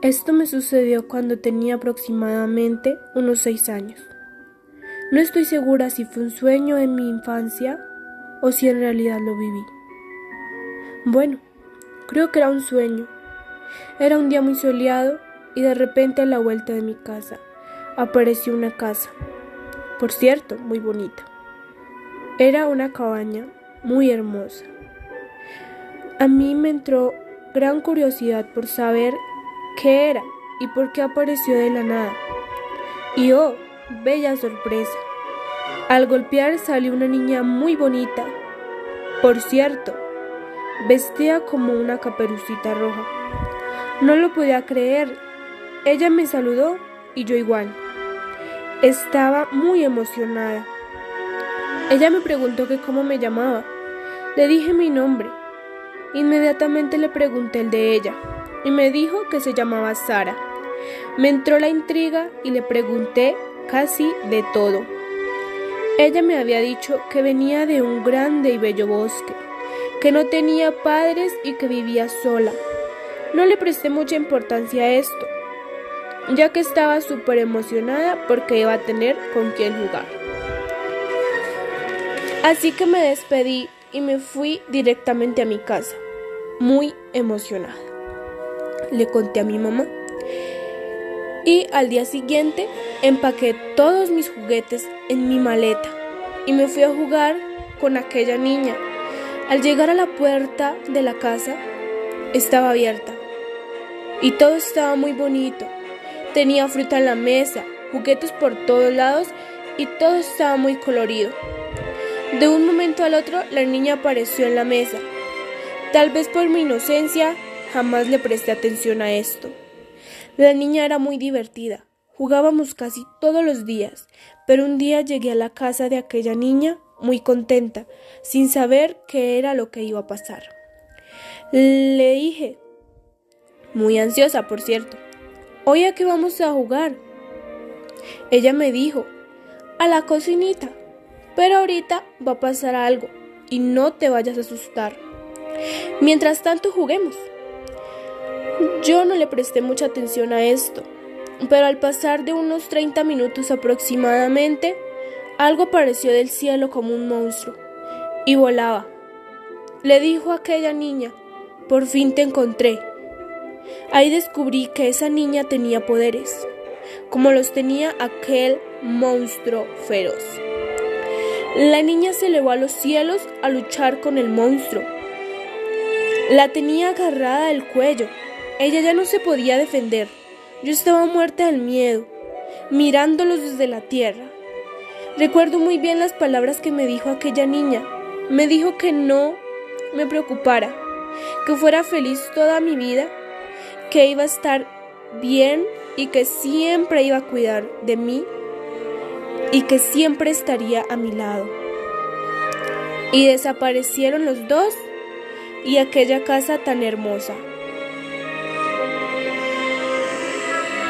Esto me sucedió cuando tenía aproximadamente unos seis años. No estoy segura si fue un sueño en mi infancia o si en realidad lo viví. Bueno, creo que era un sueño. Era un día muy soleado y de repente a la vuelta de mi casa apareció una casa. Por cierto, muy bonita. Era una cabaña muy hermosa. A mí me entró gran curiosidad por saber qué era y por qué apareció de la nada. Y oh, bella sorpresa. Al golpear salió una niña muy bonita. Por cierto, vestía como una caperucita roja. No lo podía creer. Ella me saludó y yo igual. Estaba muy emocionada. Ella me preguntó que cómo me llamaba. Le dije mi nombre. Inmediatamente le pregunté el de ella y me dijo que se llamaba Sara. Me entró la intriga y le pregunté casi de todo. Ella me había dicho que venía de un grande y bello bosque, que no tenía padres y que vivía sola. No le presté mucha importancia a esto, ya que estaba súper emocionada porque iba a tener con quién jugar. Así que me despedí y me fui directamente a mi casa, muy emocionada le conté a mi mamá. Y al día siguiente empaqué todos mis juguetes en mi maleta y me fui a jugar con aquella niña. Al llegar a la puerta de la casa, estaba abierta y todo estaba muy bonito. Tenía fruta en la mesa, juguetes por todos lados y todo estaba muy colorido. De un momento al otro, la niña apareció en la mesa. Tal vez por mi inocencia, Jamás le presté atención a esto. La niña era muy divertida. Jugábamos casi todos los días, pero un día llegué a la casa de aquella niña muy contenta, sin saber qué era lo que iba a pasar. Le dije, muy ansiosa, por cierto, ¿hoy a qué vamos a jugar? Ella me dijo, a la cocinita, pero ahorita va a pasar algo y no te vayas a asustar. Mientras tanto juguemos. Yo no le presté mucha atención a esto, pero al pasar de unos 30 minutos aproximadamente, algo apareció del cielo como un monstruo y volaba. Le dijo a aquella niña, por fin te encontré. Ahí descubrí que esa niña tenía poderes, como los tenía aquel monstruo feroz. La niña se elevó a los cielos a luchar con el monstruo. La tenía agarrada del cuello ella ya no se podía defender. Yo estaba muerta del miedo, mirándolos desde la tierra. Recuerdo muy bien las palabras que me dijo aquella niña. Me dijo que no me preocupara, que fuera feliz toda mi vida, que iba a estar bien y que siempre iba a cuidar de mí y que siempre estaría a mi lado. Y desaparecieron los dos y aquella casa tan hermosa.